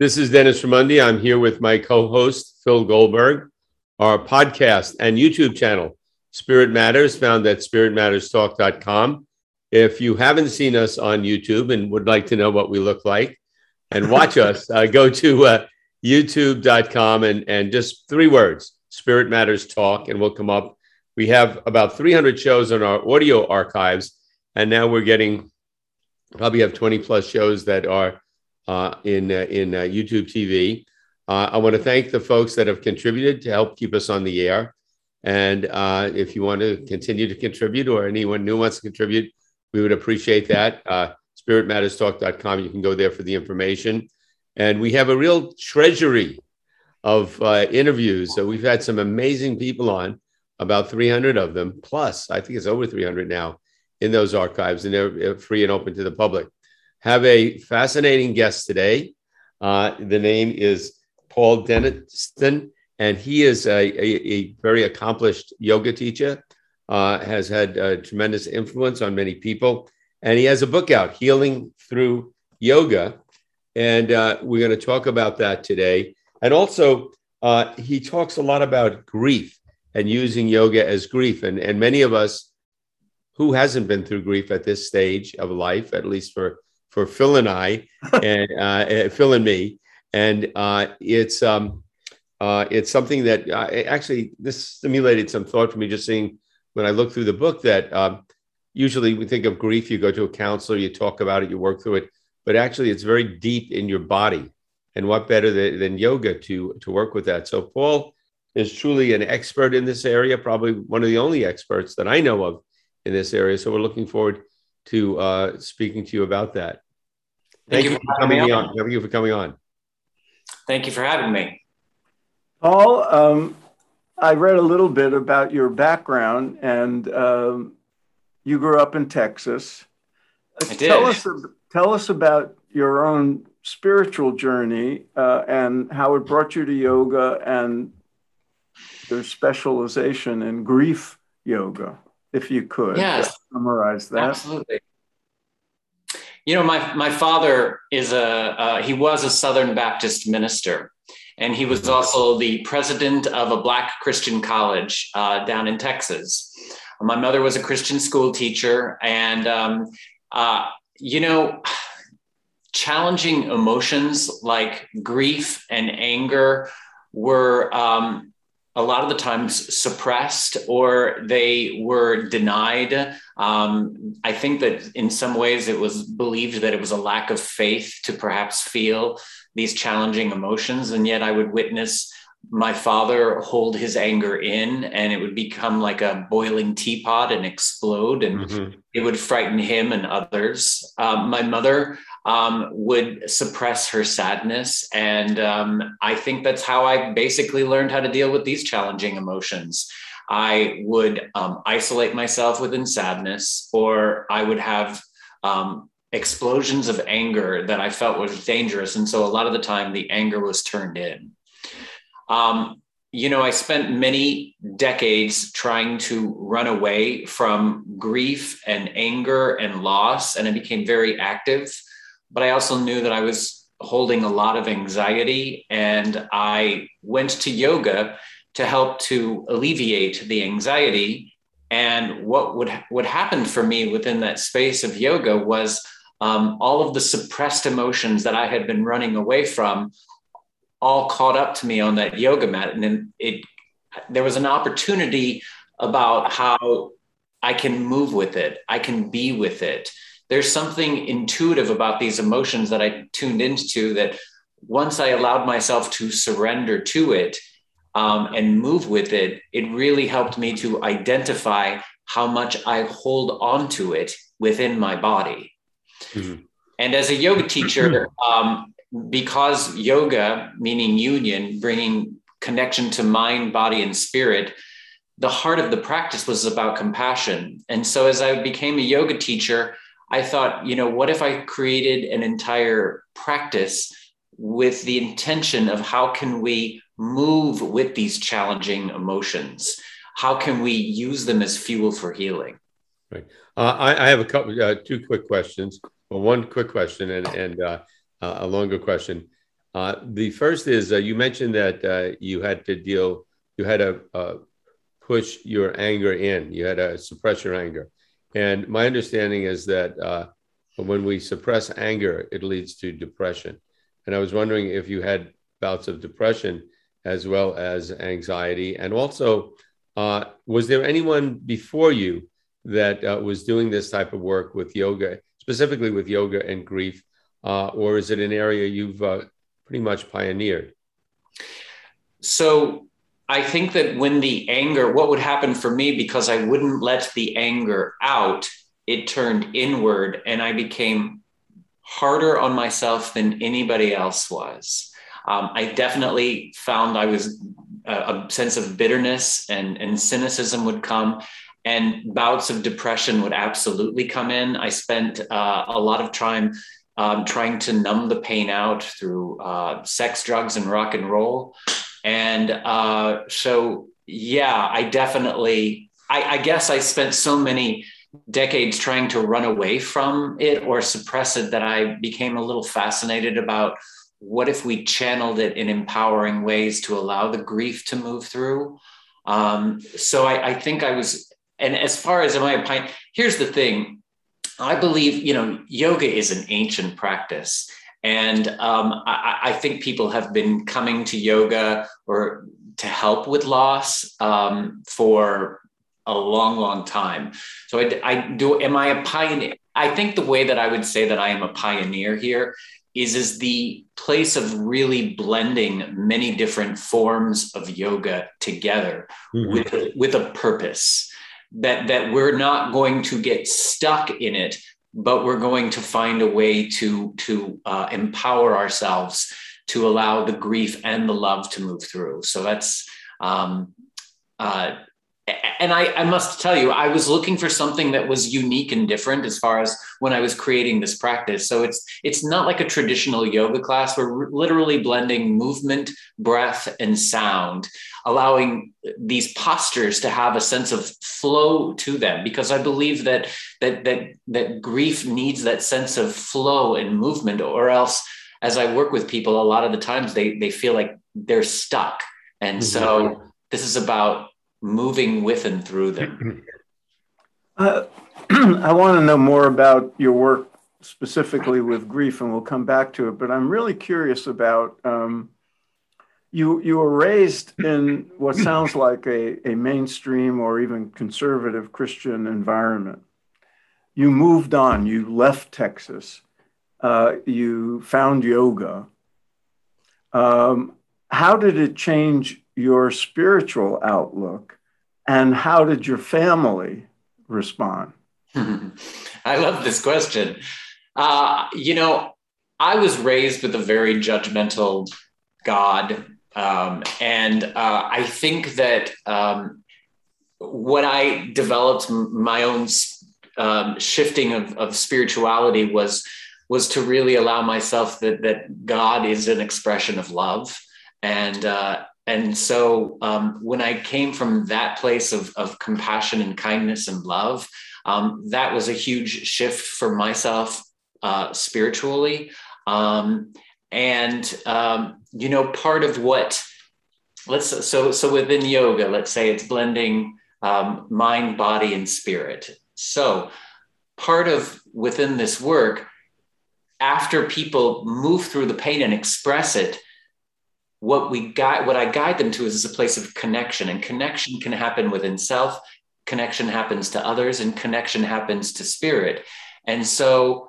This is Dennis Raimondi. I'm here with my co host, Phil Goldberg. Our podcast and YouTube channel, Spirit Matters, found at spiritmatterstalk.com. If you haven't seen us on YouTube and would like to know what we look like and watch us, uh, go to uh, youtube.com and, and just three words Spirit Matters Talk, and we'll come up. We have about 300 shows on our audio archives, and now we're getting probably have 20 plus shows that are uh, in, uh, in uh, YouTube TV. Uh, I want to thank the folks that have contributed to help keep us on the air. And if you want to continue to contribute or anyone new wants to contribute, we would appreciate that. Uh, spiritmatterstalk.com, you can go there for the information. And we have a real treasury of uh, interviews. So we've had some amazing people on, about 300 of them, plus I think it's over 300 now in those archives, and they're free and open to the public. Have a fascinating guest today. Uh, the name is Paul Denniston, and he is a, a, a very accomplished yoga teacher, uh, has had a tremendous influence on many people. And he has a book out, Healing Through Yoga. And uh, we're going to talk about that today. And also, uh, he talks a lot about grief and using yoga as grief. And, and many of us who hasn't been through grief at this stage of life, at least for, for Phil and I, and uh, Phil and me, and uh, it's um, uh, it's something that uh, actually this stimulated some thought for me just seeing when I looked through the book that um, usually we think of grief, you go to a counselor, you talk about it, you work through it, but actually it's very deep in your body, and what better than, than yoga to to work with that? So Paul is truly an expert in this area, probably one of the only experts that I know of in this area. So we're looking forward to uh, speaking to you about that. Thank, Thank you for coming on. Thank you for coming on. Thank you for having me. Paul, um, I read a little bit about your background, and um, you grew up in Texas. I did. Tell us, tell us about your own spiritual journey uh, and how it brought you to yoga and your specialization in grief yoga, if you could. Yes. Summarize that. Absolutely. You know, my my father is a uh, he was a Southern Baptist minister, and he was also the president of a Black Christian college uh, down in Texas. My mother was a Christian school teacher, and um, uh, you know, challenging emotions like grief and anger were um, a lot of the times suppressed or they were denied. Um, I think that in some ways it was believed that it was a lack of faith to perhaps feel these challenging emotions. And yet I would witness my father hold his anger in and it would become like a boiling teapot and explode and mm-hmm. it would frighten him and others um, my mother um, would suppress her sadness. And um, I think that's how I basically learned how to deal with these challenging emotions. I would um, isolate myself within sadness, or I would have um, explosions of anger that I felt was dangerous. And so a lot of the time, the anger was turned in. Um, you know, I spent many decades trying to run away from grief and anger and loss, and I became very active but I also knew that I was holding a lot of anxiety. And I went to yoga to help to alleviate the anxiety. And what would what happened for me within that space of yoga was um, all of the suppressed emotions that I had been running away from, all caught up to me on that yoga mat, and then it there was an opportunity about how I can move with it, I can be with it, there's something intuitive about these emotions that I tuned into that once I allowed myself to surrender to it um, and move with it, it really helped me to identify how much I hold on to it within my body. Mm-hmm. And as a yoga teacher, um, because yoga, meaning union, bringing connection to mind, body, and spirit, the heart of the practice was about compassion. And so as I became a yoga teacher, I thought, you know, what if I created an entire practice with the intention of how can we move with these challenging emotions? How can we use them as fuel for healing? Right. Uh, I, I, have a couple, uh, two quick questions. Well, one quick question and, and uh, a longer question. Uh, the first is uh, you mentioned that uh, you had to deal, you had to uh, push your anger in, you had to suppress your anger. And my understanding is that uh, when we suppress anger, it leads to depression. And I was wondering if you had bouts of depression as well as anxiety. And also, uh, was there anyone before you that was doing this type of work with yoga, specifically with yoga and grief? or is it an area you've pretty much pioneered. So I think that when the anger, what would happen for me because I wouldn't let the anger out, it turned inward and I became harder on myself than anybody else was. Um, I definitely found I was a, a sense of bitterness and, and cynicism would come and bouts of depression would absolutely come in. I spent uh, a lot of time um, trying to numb the pain out through uh, sex, drugs, and rock and roll. And uh, so, yeah, I definitely, I, I guess I spent so many decades trying to run away from it or suppress it that I became a little fascinated about what if we channeled it in empowering ways to allow the grief to move through. Um, so I, I, think I was, and as far as am I a here's the thing I believe, you know, yoga is an ancient practice. And um, I, I, think people have been coming to yoga or to help with loss um, for a long, long time. So I, I, do. Am I a pioneer? I think the way that I would say that I am a pioneer here is is the place of really blending many different forms of yoga together mm-hmm. with with a purpose that that we're not going to get stuck in it but we're going to find a way to to uh, empower ourselves to allow the grief and the love to move through. So that's um, uh, and I, I, must tell you, I was looking for something that was unique and different as far as when I was creating this practice. So it's it's not like a traditional yoga class. We're literally blending movement, breath, and sound, allowing these postures to have a sense of flow to them. Because I believe that that that that grief needs that sense of flow and movement, or else, as I work with people, a lot of the times they they feel like they're stuck. And mm-hmm. so this is about moving with and through them? Uh, I want to know more about your work specifically with grief, and we'll come back to it. But I'm really curious about um, you. You were raised in what sounds like a, a mainstream or even conservative Christian environment. You moved on. You left Texas. Uh, you found yoga. Um, how did it change your spiritual outlook and how did your family respond? I love this question. Uh, you know, I was raised with a very judgmental God. Um, and uh, I think that um, what I developed my own um, shifting of, of spirituality was was to really allow myself that that God is an expression of love, and uh, and so um, when I came from that place of, of compassion and kindness and love, um, that was a huge shift for myself uh, spiritually. Um, and um, you know, part of what let's so so within yoga, let's say it's blending um, mind, body, and spirit. So part of within this work, after people move through the pain and express it, what we guide what i guide them to is a place of connection and connection can happen within self connection happens to others and connection happens to spirit and so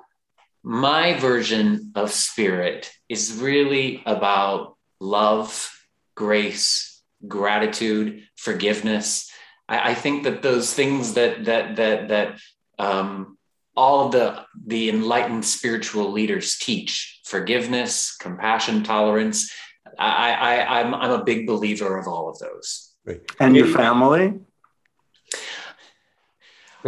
my version of spirit is really about love grace gratitude forgiveness i, I think that those things that that that that um, all of the the enlightened spiritual leaders teach forgiveness compassion tolerance I, I, I'm, I'm a big believer of all of those. And your family?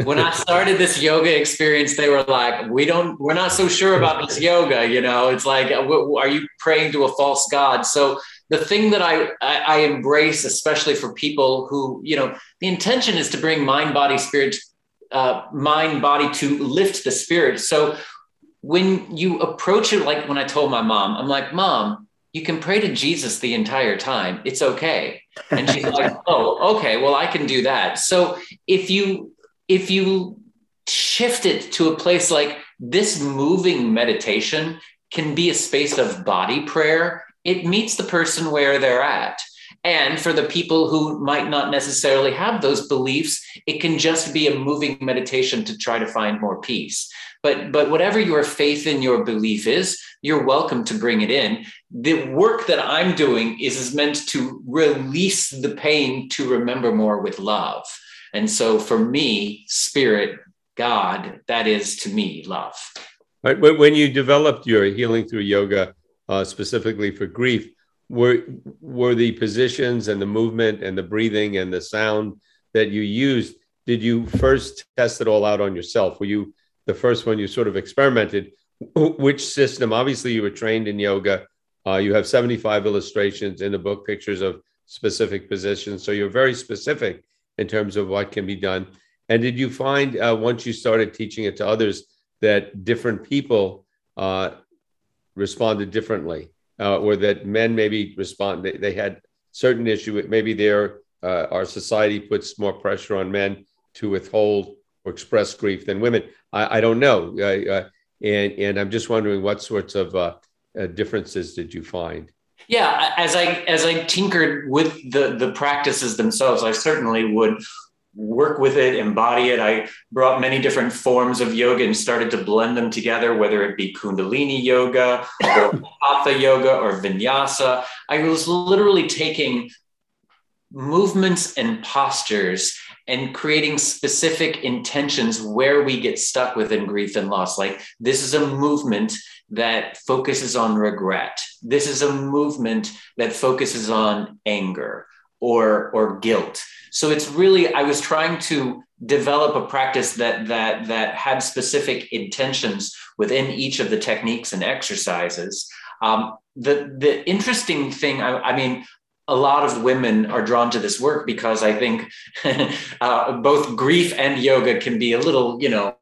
When I started this yoga experience, they were like, "We don't, we're not so sure about this yoga." You know, it's like, are you praying to a false god? So the thing that I, I, embrace, especially for people who, you know, the intention is to bring mind, body, spirit, uh, mind, body to lift the spirit. So when you approach it, like when I told my mom, I'm like, "Mom, you can pray to Jesus the entire time. It's okay. And she's like, oh, okay, well, I can do that. So if you if you shift it to a place like this moving meditation can be a space of body prayer, it meets the person where they're at. And for the people who might not necessarily have those beliefs, it can just be a moving meditation to try to find more peace. But, but whatever your faith in your belief is, you're welcome to bring it in. The work that I'm doing is, is meant to release the pain to remember more with love. And so for me, spirit, God, that is to me love. Right. When you developed your healing through yoga, uh, specifically for grief, were were the positions and the movement and the breathing and the sound that you used? Did you first test it all out on yourself? Were you the first one you sort of experimented? Which system? Obviously, you were trained in yoga. Uh, you have 75 illustrations in the book, pictures of specific positions. So you're very specific in terms of what can be done. And did you find uh, once you started teaching it to others that different people uh, responded differently, uh, or that men maybe respond? They, they had certain issue. Maybe their uh, our society puts more pressure on men to withhold or express grief than women. I, I don't know, uh, and and I'm just wondering what sorts of uh, differences did you find? Yeah, as I as I tinkered with the the practices themselves, I certainly would work with it, embody it. I brought many different forms of yoga and started to blend them together, whether it be Kundalini yoga or Hatha yoga or Vinyasa. I was literally taking movements and postures and creating specific intentions where we get stuck within grief and loss. Like this is a movement that focuses on regret. This is a movement that focuses on anger or, or guilt. So it's really, I was trying to develop a practice that, that, that had specific intentions within each of the techniques and exercises. Um, the, the interesting thing, I, I mean, a lot of women are drawn to this work because I think uh, both grief and yoga can be a little, you know,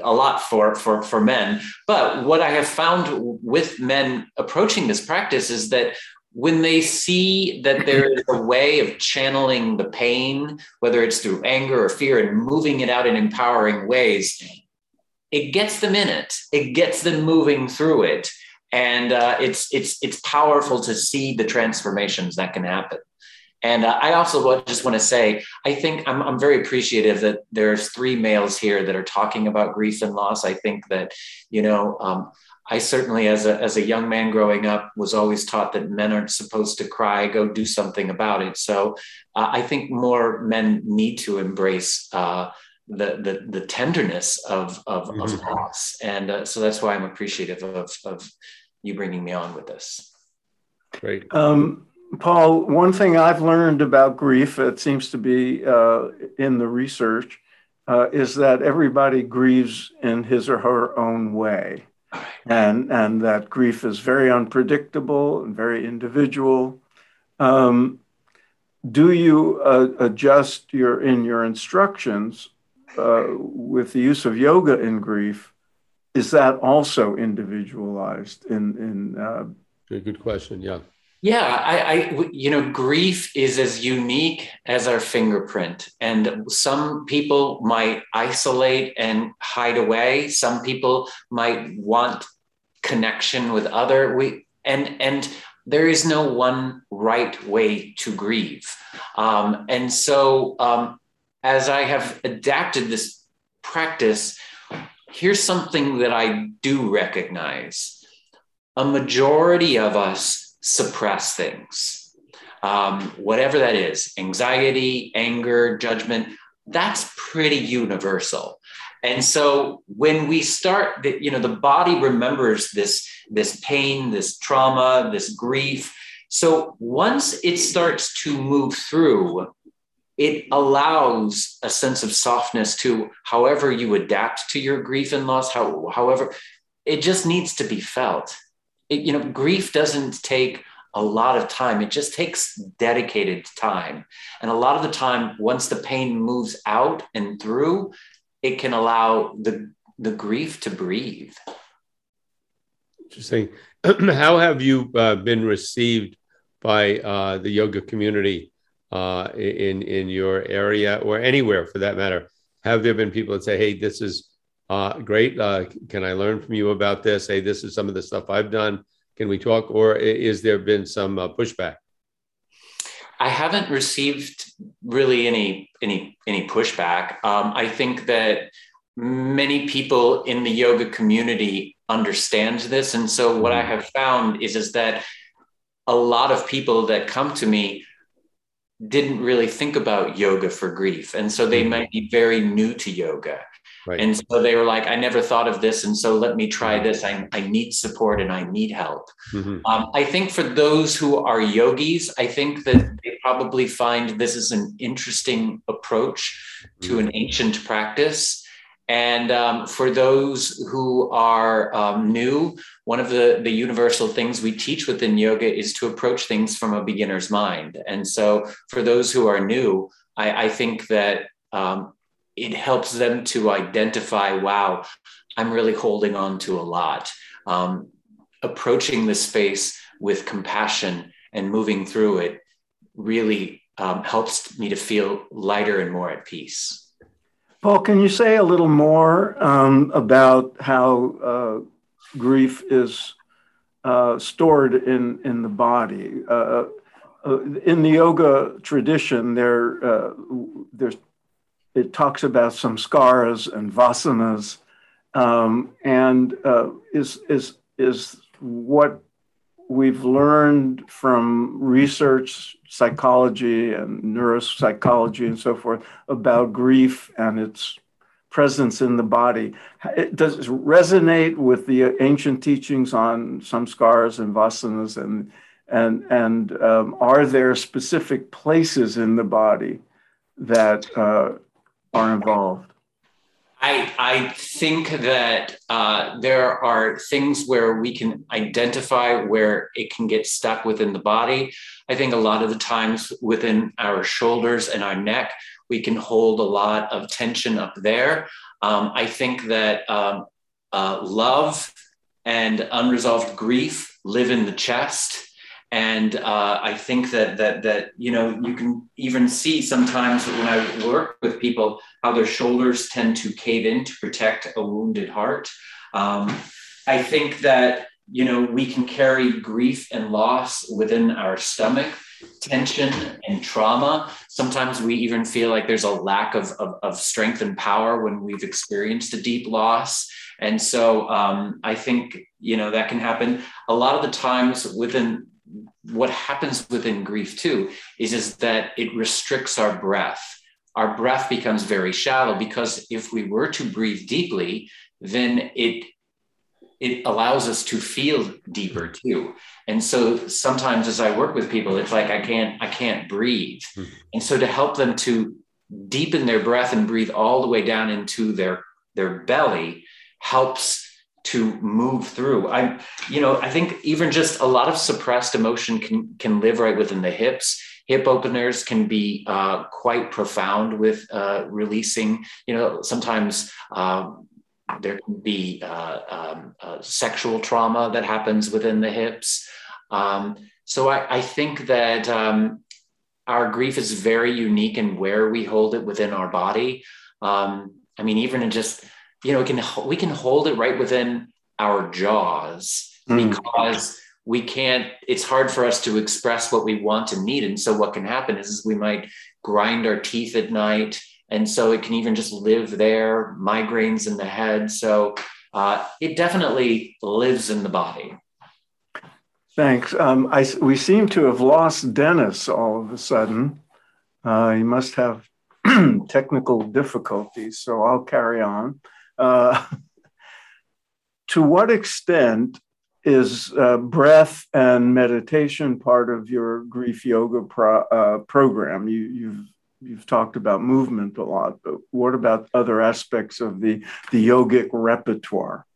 a lot for, for, for men. But what I have found with men approaching this practice is that when they see that there is a way of channeling the pain, whether it's through anger or fear, and moving it out in empowering ways, it gets them in it. It gets them moving through it, and uh, it's it's it's powerful to see the transformations that can happen. And uh, I also just want to say, I think I'm, I'm very appreciative that there's three males here that are talking about grief and loss. I think that, you know, um, I certainly, as a, as a young man growing up, was always taught that men aren't supposed to cry, go do something about it. So uh, I think more men need to embrace uh, the, the, the tenderness of, of, mm-hmm. of loss. And uh, so that's why I'm appreciative of, of you bringing me on with this. Great. Um, Paul, one thing I've learned about grief, it seems to be uh, in the research, uh, is that everybody grieves in his or her own way and and that grief is very unpredictable and very individual. Um, do you uh, adjust your in your instructions uh, with the use of yoga in grief? Is that also individualized in in? Uh, good question. Yeah. Yeah, I, I, you know, grief is as unique as our fingerprint. And some people might isolate and hide away. Some people might want connection with other. We and and there is no one right way to grieve. Um, and so, um, as I have adapted this practice, here's something that I do recognize: a majority of us suppress things. Um, whatever that is anxiety, anger, judgment that's pretty universal. And so when we start, the, you know, the body remembers this, this pain, this trauma, this grief. So once it starts to move through, it allows a sense of softness to however you adapt to your grief and loss, how, however, it just needs to be felt it, you know, grief doesn't take a lot of time. It just takes dedicated time. And a lot of the time, once the pain moves out and through, it can allow the, the grief to breathe. Interesting. how have you uh, been received by uh, the yoga community uh, in in your area or anywhere for that matter? Have there been people that say, "Hey, this is uh, great. Uh, can I learn from you about this? Hey, this is some of the stuff I've done. Can we talk?" Or is there been some uh, pushback? I haven't received really any any any pushback. Um, I think that many people in the yoga community understand this, and so what I mm-hmm. have found is is that a lot of people that come to me didn't really think about yoga for grief, and so they mm-hmm. might be very new to yoga. Right. And so they were like, I never thought of this. And so let me try this. I, I need support and I need help. Mm-hmm. Um, I think for those who are yogis, I think that they probably find this is an interesting approach to mm-hmm. an ancient practice. And um, for those who are um, new, one of the, the universal things we teach within yoga is to approach things from a beginner's mind. And so for those who are new, I, I think that um, it helps them to identify wow i'm really holding on to a lot. Um, approaching the space with compassion and moving through it really um, helps me to feel lighter and more at peace. Paul can you say a little more um, about how uh, grief is uh, stored in, in the body? Uh, uh in the yoga tradition, there uh, there's it talks about samskaras and vasanas, um, and uh, is is is what we've learned from research, psychology, and neuropsychology, and so forth about grief and its presence in the body. It does it resonate with the ancient teachings on samskaras and vasanas, and and and um, are there specific places in the body that uh, are involved? I, I think that uh, there are things where we can identify where it can get stuck within the body. I think a lot of the times within our shoulders and our neck, we can hold a lot of tension up there. Um, I think that um, uh, love and unresolved grief live in the chest and uh, I think that that that you know you can even see sometimes when I work with people how their shoulders tend to cave in to protect a wounded heart. Um, I think that you know we can carry grief and loss within our stomach tension and trauma. Sometimes we even feel like there's a lack of, of, of strength and power when we've experienced a deep loss. And so um, i think you know that can happen. A lot of the times within what happens within grief too is, is that it restricts our breath. Our breath becomes very shallow because if we were to breathe deeply, then it it allows us to feel deeper too. And so sometimes as I work with people, it's like I can't I can't breathe. Mm-hmm. And so to help them to deepen their breath and breathe all the way down into their their belly helps to move through. I, you know, I think even just a lot of suppressed emotion can can live right within the hips. Hip openers can be uh, quite profound with uh, releasing. You know, sometimes um, there can be uh, um, uh, sexual trauma that happens within the hips. Um, so I, I, think that um, our grief is very unique in where we hold it within our body. Um, I mean, even in just you know, we can we can hold it right within our jaws mm. because we can't. It's hard for us to express what we want and need, and so what can happen is, is we might grind our teeth at night, and so it can even just live there. Migraines in the head, so uh, it definitely lives in the body. Thanks. Um, I, we seem to have lost Dennis all of a sudden. Uh, he must have technical difficulties, so I'll carry on. Uh, to what extent is uh, breath and meditation part of your grief yoga pro, uh, program? You, you've you've talked about movement a lot, but what about other aspects of the the yogic repertoire?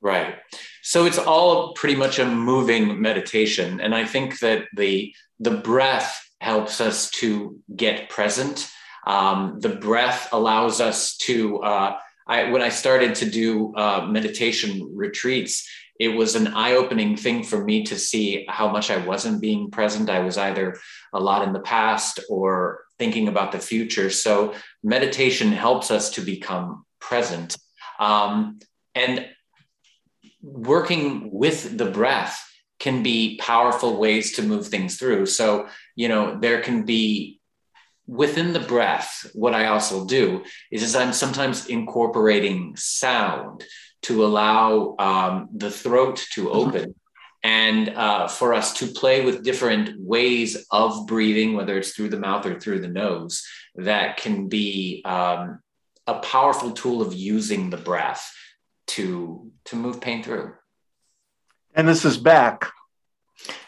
Right. So it's all pretty much a moving meditation, and I think that the the breath helps us to get present. Um, the breath allows us to uh, I, when I started to do uh, meditation retreats, it was an eye-opening thing for me to see how much I wasn't being present. I was either a lot in the past or thinking about the future. So meditation helps us to become present. Um, and working with the breath can be powerful ways to move things through. So, you know, there can be within the breath, what I also do is, is I'm sometimes incorporating sound to allow um, the throat to mm-hmm. open and uh, for us to play with different ways of breathing, whether it's through the mouth or through the nose, that can be um, a powerful tool of using the breath to to move pain through. And this is back.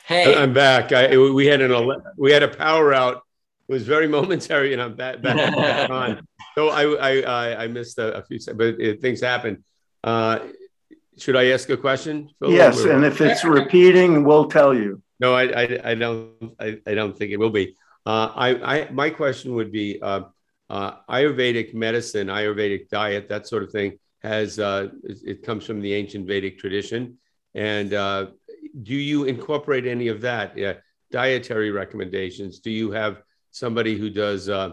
Hey, I'm back. I, we had an we had a power out. It was very momentary, and I'm back back, back on. So I I I missed a, a few, but it, things happen. Uh, should I ask a question? Phil? Yes, and if it's repeating, we'll tell you. No, I, I, I don't. I, I don't think it will be. Uh, I, I, my question would be uh, uh, Ayurvedic medicine, Ayurvedic diet, that sort of thing has. Uh, it, it, comes from the ancient Vedic tradition, and uh, do you incorporate any of that? Yeah, dietary recommendations. Do you have somebody who does uh,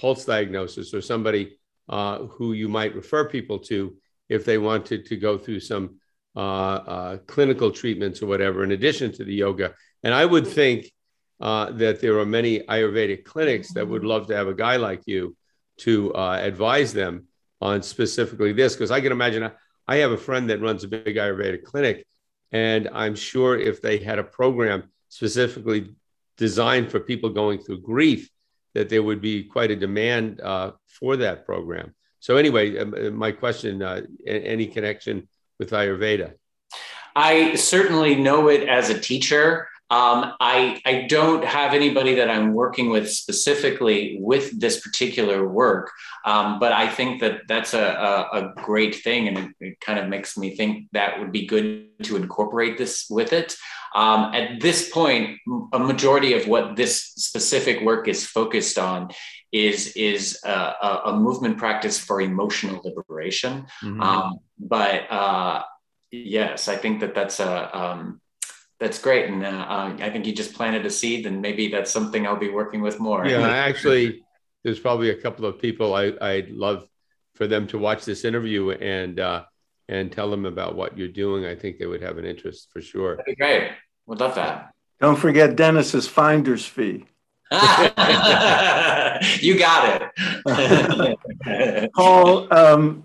pulse diagnosis, or somebody who you might refer people to? if they wanted to go through some uh, uh, clinical treatments or whatever, in addition to the yoga. And I would think uh, that there are many Ayurvedic clinics that would love to have a guy like you to uh, advise them on specifically this, because I can imagine I have a friend that runs a big Ayurvedic clinic, and I'm sure if they had a program specifically designed for people going through grief, that there would be quite a demand uh, for that program. So anyway, um, uh, my question: uh, any connection with Ayurveda? I certainly know it as a teacher. Um, I, I don't have anybody that I'm working with specifically with this particular work, um, but I think that that's a, a, a great thing, and it, it, kind of makes me think that would be good to incorporate this with it. Um, at this point, a majority of what this specific work is focused on is is a, a movement practice for emotional liberation. Mm-hmm. Um, but uh, yes, I think that that's a um, that's great, and uh, uh, I think you just planted a seed, and maybe that's something I'll be working with more. Yeah, actually, there's probably a couple of people I, I'd love for them to watch this interview and uh, and tell them about what you're doing. I think they would have an interest for sure. That'd be great. Would love that. Don't forget Dennis's finder's fee. you got it. Paul, um,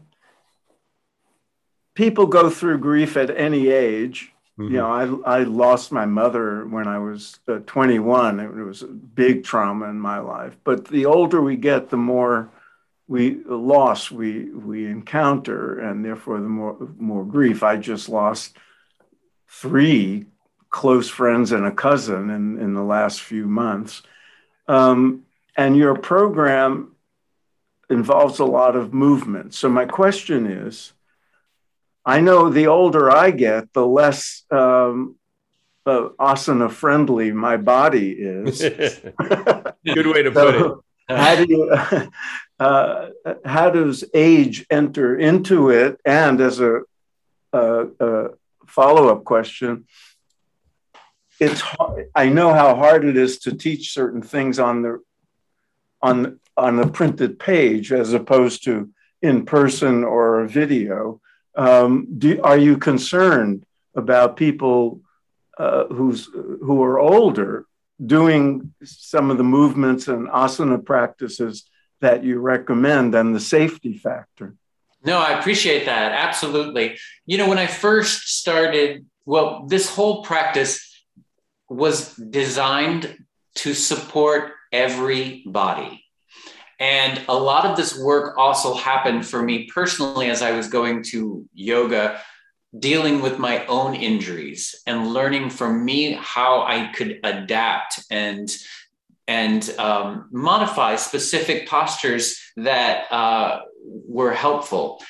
people go through grief at any age. Mm-hmm. You know, I, I lost my mother when I was uh, 21. It was a big trauma in my life. But the older we get, the more we loss we we encounter, and therefore the more more grief. I just lost three close friends and a cousin in, in the last few months. Um, and your program involves a lot of movement. So, my question is I know the older I get, the less um, uh, asana friendly my body is. Good way to put it. how do you, uh, how does age enter into it? And as a, a, a follow up question, it's hard, I know how hard it is to teach certain things on the on on the printed page as opposed to in person or a video. Um, do, are you concerned about people uh, who's who are older doing some of the movements and asana practices that you recommend and the safety factor? No, I appreciate that. Absolutely. You know, when I first started, well, this whole practice was designed to support everybody. And a lot of this work also happened for me personally as I was going to yoga, dealing with my own injuries and learning from me how I could adapt and and um, modify specific postures that uh, were helpful.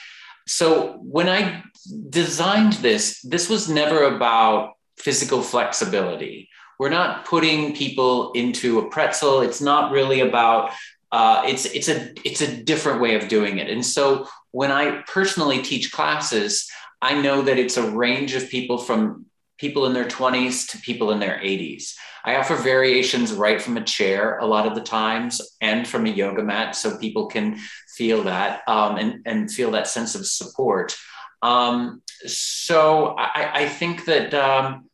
So when I designed this, this was never about physical flexibility. We're not putting people into a pretzel. It's not really about uh, it's it's a it's a different way of doing it. And so when I personally teach classes, I know that it's a range of people from people in their 20s to people in their 80s. I offer variations right from a chair a lot of the times and from a yoga mat so people can feel that um, and, and feel that sense of support. Um, so I, I, think that, um,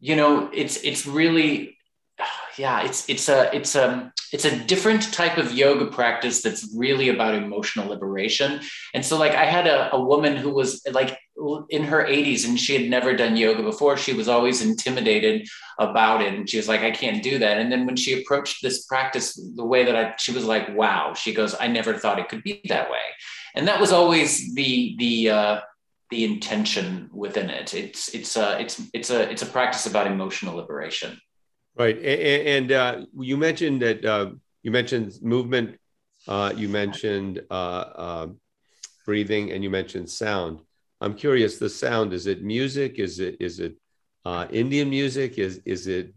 you know, it's, it's really yeah, it's it's a it's a it's a different type of yoga practice that's really about emotional liberation. And so, like, I had a, a woman who was like in her 80s and she had never done yoga before. She was always intimidated about it, and she was like, "I can't do that." And then when she approached this practice the way that I, she was like, "Wow!" She goes, "I never thought it could be that way," and that was always the the uh, the intention within it. It's it's a it's it's a it's a practice about emotional liberation. Right, and, and uh, you mentioned that uh, you mentioned movement, uh, you mentioned uh, um, breathing, and you mentioned sound. I'm curious. The sound is it music? Is it is it uh, Indian music? Is is it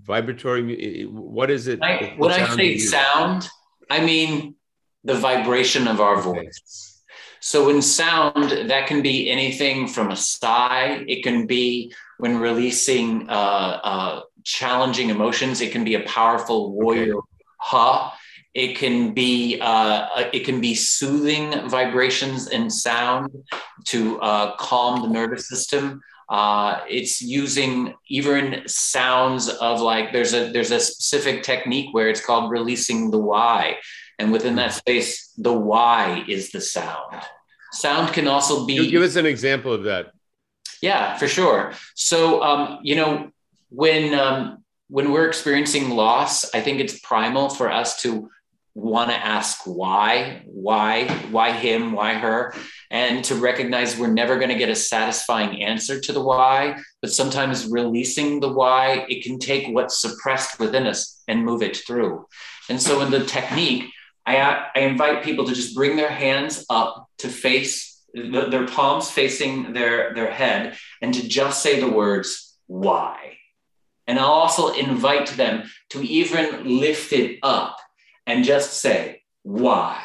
vibratory? What is it? I, when I say sound, I mean the vibration of our voice. So in sound, that can be anything from a sigh. It can be when releasing uh, uh, challenging emotions. It can be a powerful warrior okay. ha. It can be uh, it can be soothing vibrations and sound to uh, calm the nervous system. Uh, it's using even sounds of like there's a there's a specific technique where it's called releasing the why, and within that space, the why is the sound. Sound can also be. Give us an example of that. Yeah, for sure. So um, you know when um, when we're experiencing loss, I think it's primal for us to want to ask why, why, why him, why her, and to recognize we're never going to get a satisfying answer to the why. But sometimes releasing the why, it can take what's suppressed within us and move it through. And so in the technique, I, I invite people to just bring their hands up to face their palms facing their, their head and to just say the words, why? And I'll also invite them to even lift it up and just say, why?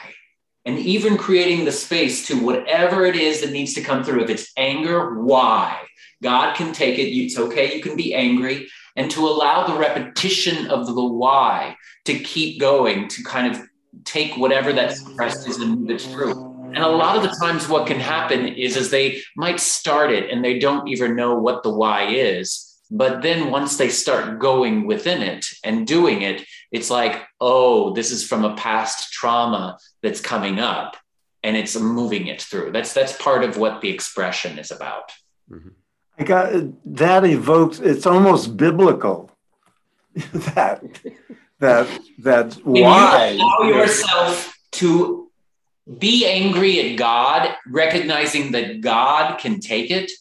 And even creating the space to whatever it is that needs to come through. If it's anger, why? God can take it. It's okay. You can be angry. And to allow the repetition of the why to keep going, to kind of take whatever that suppressed is and move it through. And a lot of the times, what can happen is, is they might start it and they don't even know what the why is but then once they start going within it and doing it, it's like, oh, this is from a past trauma that's coming up and it's moving it through. That's that's part of what the expression is about. Mm-hmm. I got that evokes it's almost biblical. that that that why you allow yourself to be angry at God, recognizing that God can take it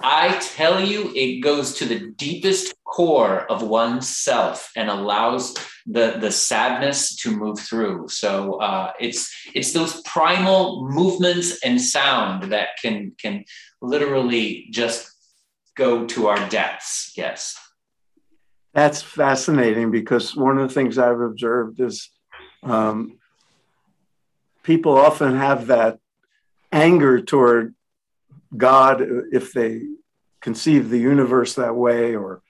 I tell you, it goes to the deepest core of oneself and allows the, the sadness to move through. So uh, it's it's those primal movements and sound that can can literally just go to our depths. Yes. That's fascinating because one of the things I've observed is um, people often have that anger toward God if they conceive the universe that way, or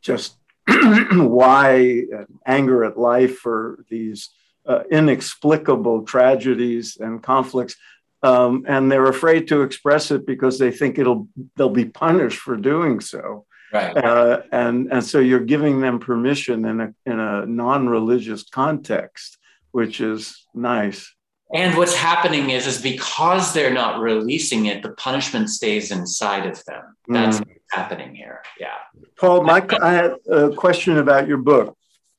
just why anger at life or these uh, inexplicable tragedies and conflicts. Um, and they're afraid to express it because they think it'll they'll be punished for doing so. Right. Uh, and and so you're giving them permission in a in a non-religious context, which is nice. And what's happening is, is because they're not releasing it, the punishment stays inside of them. That's mm. what's happening here. Yeah. Paul, my, I had a question about your book,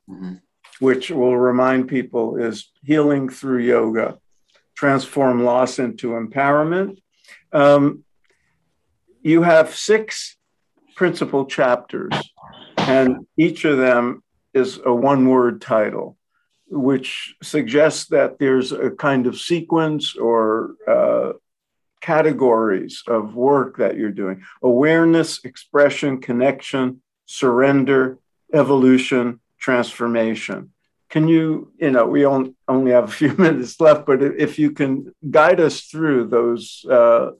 mm-hmm. which will remind people is Healing Through Yoga, Transform Loss into Empowerment. Um, you have six principal chapters, and each of them is a one word title which suggests that there's a kind of sequence or uh, categories of work that you're doing awareness, expression, connection, surrender, evolution, transformation. Can you, you know, we only have a few minutes left, but if you can guide us through those uh,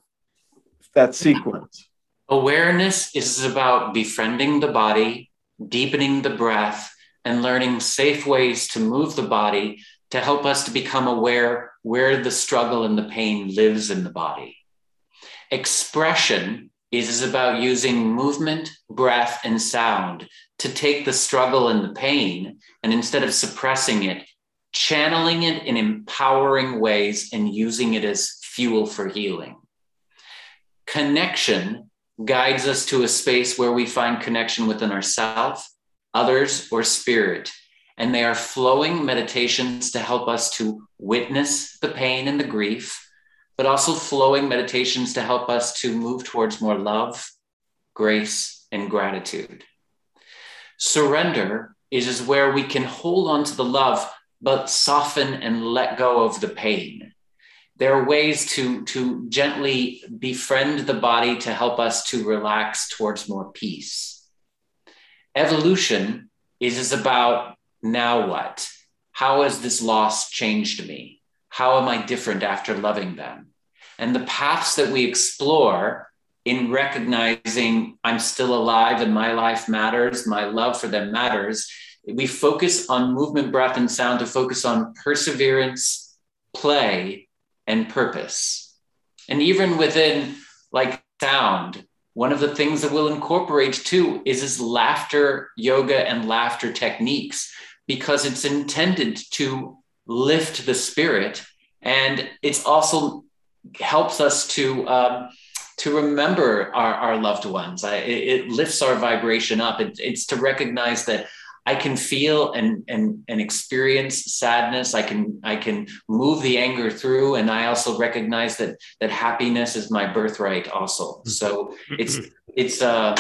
that sequence? Awareness is about befriending the body, deepening the breath, and learning safe ways to move the body to help us to become aware where the struggle and the pain lives in the body. Expression is about using movement, breath, and sound to take the struggle and the pain, and instead of suppressing it, channeling it in empowering ways and using it as fuel for healing. Connection guides us to a space where we find connection within ourselves, others, or spirit. And they are flowing meditations to help us to witness the pain and the grief, but also flowing meditations to help us to move towards more love, grace, and gratitude. Surrender is where we can hold on to the love, but soften and let go of the pain. There are ways to, to gently befriend the body to help us to relax towards more peace. Evolution is, is about now what? How has this loss changed me? How am I different after loving them? And the paths that we explore in recognizing I'm still alive and my life matters, my love for them matters, we focus on movement, breath, and sound to focus on perseverance, play, and purpose. And even within like sound, one of the things that we'll incorporate too is this laughter yoga and laughter techniques because it's intended to lift the spirit and it's also helps us to um, to remember our, our loved ones. I, it, it, lifts our vibration up. It, it's to recognize that I can feel and, and, and experience sadness. I can, I can move the anger through. And I also recognize that, that happiness is my birthright also. So it's, it's, uh,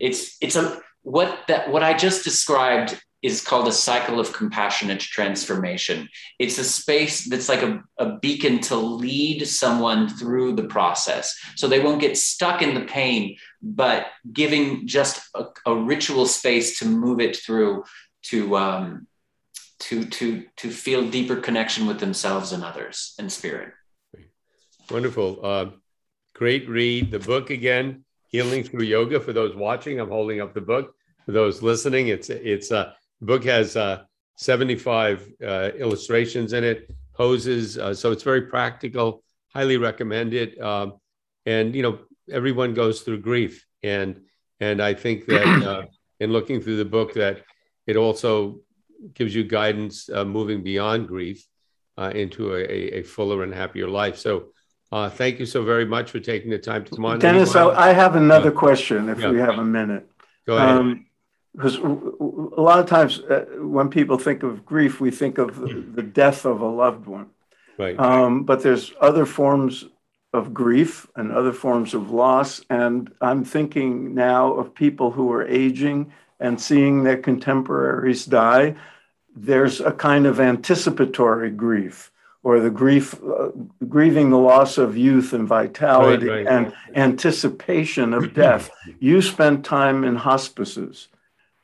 it's, it's a, what that, what I just described is called a cycle of compassionate transformation. It's a space that's like a, a, beacon to lead someone through the process. So they won't get stuck in the pain, but giving just a, a ritual space to move it through to, um, to, to, to feel deeper connection with themselves and others and spirit. Wonderful. Uh, great read. The book again, Healing Through Yoga. For those watching, I'm holding up the book. For those listening, it's, it's, uh, book has uh, 75 uh, illustrations in it, poses. Uh, so it's very practical. Highly recommend it. Um, and you know, everyone goes through grief, and and I think that uh, in looking through the book, that it also gives you guidance uh, moving beyond grief uh, into a, a, fuller and happier life. So. thank you so very much for taking the time to come on. Dennis, I, have another question if yeah. we have a minute. Go ahead. Um, because a lot of times uh, when people think of grief, we think of the death of a loved one. Right. Um, but there's other forms of grief and other forms of loss. And I'm thinking now of people who are aging and seeing their contemporaries die. There's a kind of anticipatory grief or the grief, uh, grieving the loss of youth and vitality right, right. and anticipation of death. you spent time in hospices.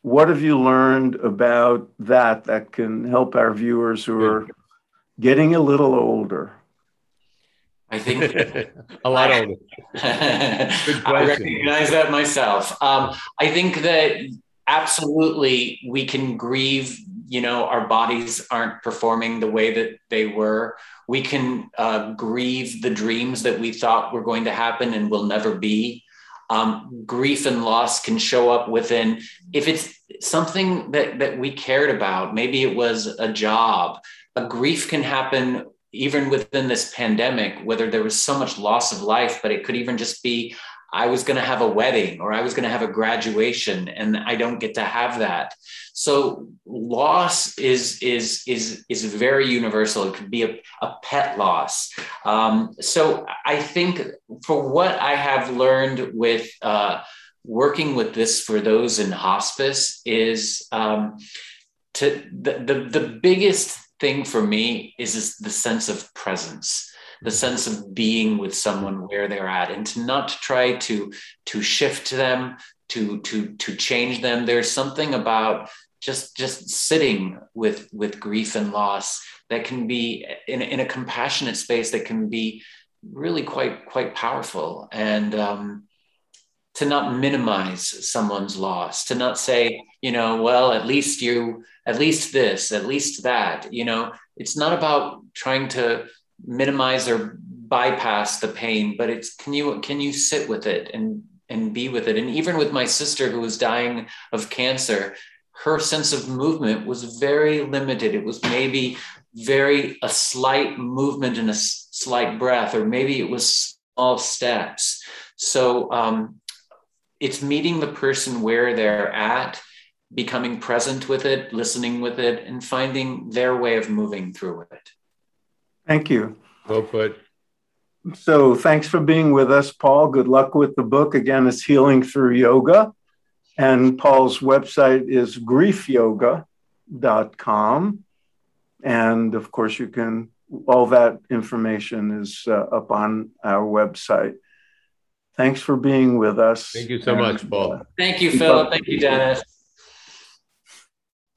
What have you learned about that that can help our viewers who are getting a little older? I think a lot I, older. I recognize that myself. Um, I think that absolutely we can grieve. You know, our bodies aren't performing the way that they were. We can uh, grieve the dreams that we thought were going to happen and will never be um, grief and loss can show up within if it's something that that we cared about maybe it was a job a grief can happen even within this pandemic whether there was so much loss of life but it could even just be I was going to have a wedding or I was going to have a graduation and I don't get to have that. So loss is is is is very universal. It could be a, a pet loss. Um, so I think for what I have learned with uh, working with this for those in hospice is um, to the, the the biggest thing for me is, is the sense of presence the sense of being with someone where they're at and to not try to to shift them to to to change them. There's something about just just sitting with with grief and loss that can be in, in a compassionate space that can be really quite quite powerful. And um, to not minimize someone's loss to not say you know well at least you at least this at least that you know. It's not about trying to minimize or bypass the pain but it's can you can you sit with it and and be with it? And even with my sister who was dying of cancer her sense of movement was very limited. It was maybe very a slight movement and a slight breath, or maybe it was small steps. So um, it's meeting the person where they're at, becoming present with it, listening with it, and finding their way of moving through it. Thank you. Well put. So thanks for being with us, Paul. Good luck with the book. Again, it's Healing Through Yoga. And Paul's website is griefyoga.com. And of course, you can, all that information is uh, up on our website. Thanks for being with us. Thank you so much, Paul. Uh, Thank you, Phil. Thank you, Dennis.